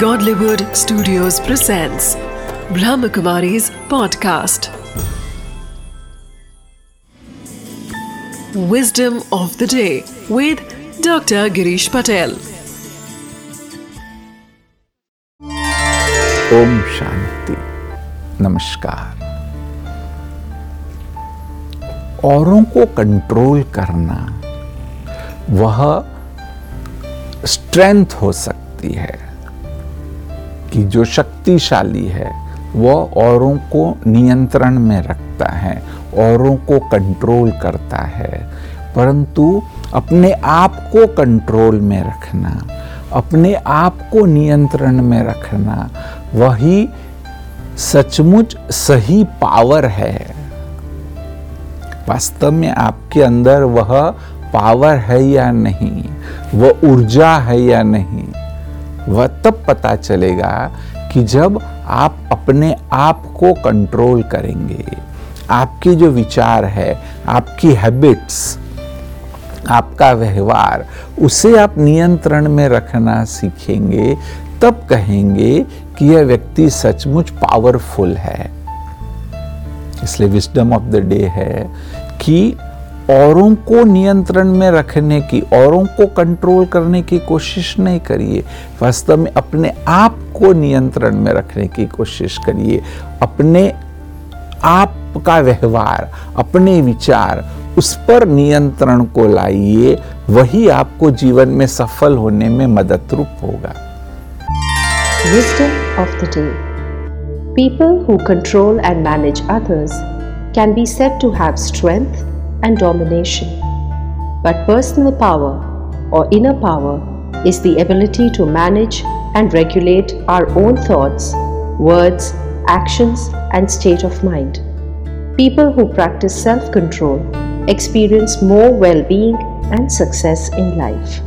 Godlywood Studios presents Brahmakumari's podcast. Wisdom of the day with Dr. Girish Patel. Om Shanti नमस्कार औरों को control करना वह स्ट्रेंथ हो सकती है कि जो शक्तिशाली है, वह औरों को नियंत्रण में रखता है, औरों को कंट्रोल करता है। परंतु अपने आप को कंट्रोल में रखना, अपने आप को नियंत्रण में रखना, वही सचमुच सही पावर है। वास्तव में आपके अंदर वह पावर है या नहीं, वह ऊर्जा है या नहीं वह तब पता चलेगा कि जब आप अपने आप को कंट्रोल करेंगे, आपके जो विचार है, आपकी हैबिट्स आपका व्यवहार, उसे आप नियंत्रण में रखना सीखेंगे, तब कहेंगे कि यह व्यक्ति सचमुच पावरफुल है। इसलिए विस्डम ऑफ़ द डे है कि औरों को नियंत्रण में रखने की, औरों को कंट्रोल करने की कोशिश नहीं करिए। वास्तव में अपने आप को नियंत्रण में रखने की कोशिश करिए। अपने आप का व्यवहार, अपने विचार, उस पर नियंत्रण को लाइए। वही आपको जीवन में सफल होने में मदद रूप होगा। Wisdom of the day. People who control and manage others can be said to have strength and domination. But personal power or inner power is the ability to manage and regulate our own thoughts, words, actions, and state of mind. People who practice self control experience more well being and success in life.